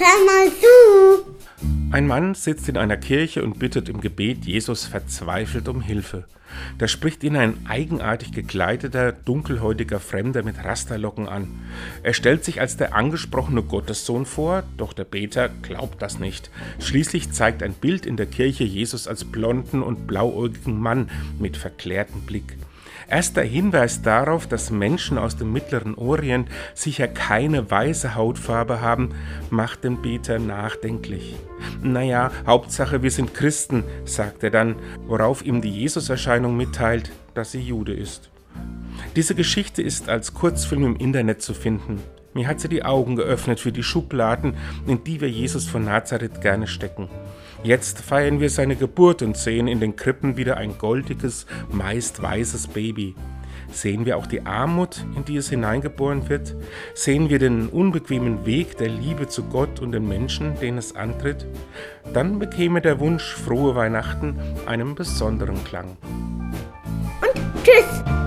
hör mal zu. Ein Mann sitzt in einer Kirche und bittet im Gebet Jesus verzweifelt um Hilfe. Da spricht ihn ein eigenartig gekleideter, dunkelhäutiger Fremder mit Rasterlocken an. Er stellt sich als der angesprochene Gottessohn vor, doch der Beter glaubt das nicht. Schließlich zeigt ein Bild in der Kirche Jesus als blonden und blauäugigen Mann mit verklärtem Blick. Erster Hinweis darauf, dass Menschen aus dem Mittleren Orient sicher keine weiße Hautfarbe haben, macht den Beter nachdenklich. Naja, Hauptsache wir sind Christen, sagt er dann, worauf ihm die Jesuserscheinung mitteilt, dass sie Jude ist. Diese Geschichte ist als Kurzfilm im Internet zu finden. Mir hat sie die Augen geöffnet für die Schubladen, in die wir Jesus von Nazareth gerne stecken. Jetzt feiern wir seine Geburt und sehen in den Krippen wieder ein goldiges, meist weißes Baby. Sehen wir auch die Armut, in die es hineingeboren wird? Sehen wir den unbequemen Weg der Liebe zu Gott und den Menschen, den es antritt? Dann bekäme der Wunsch frohe Weihnachten einen besonderen Klang. Und tschüss.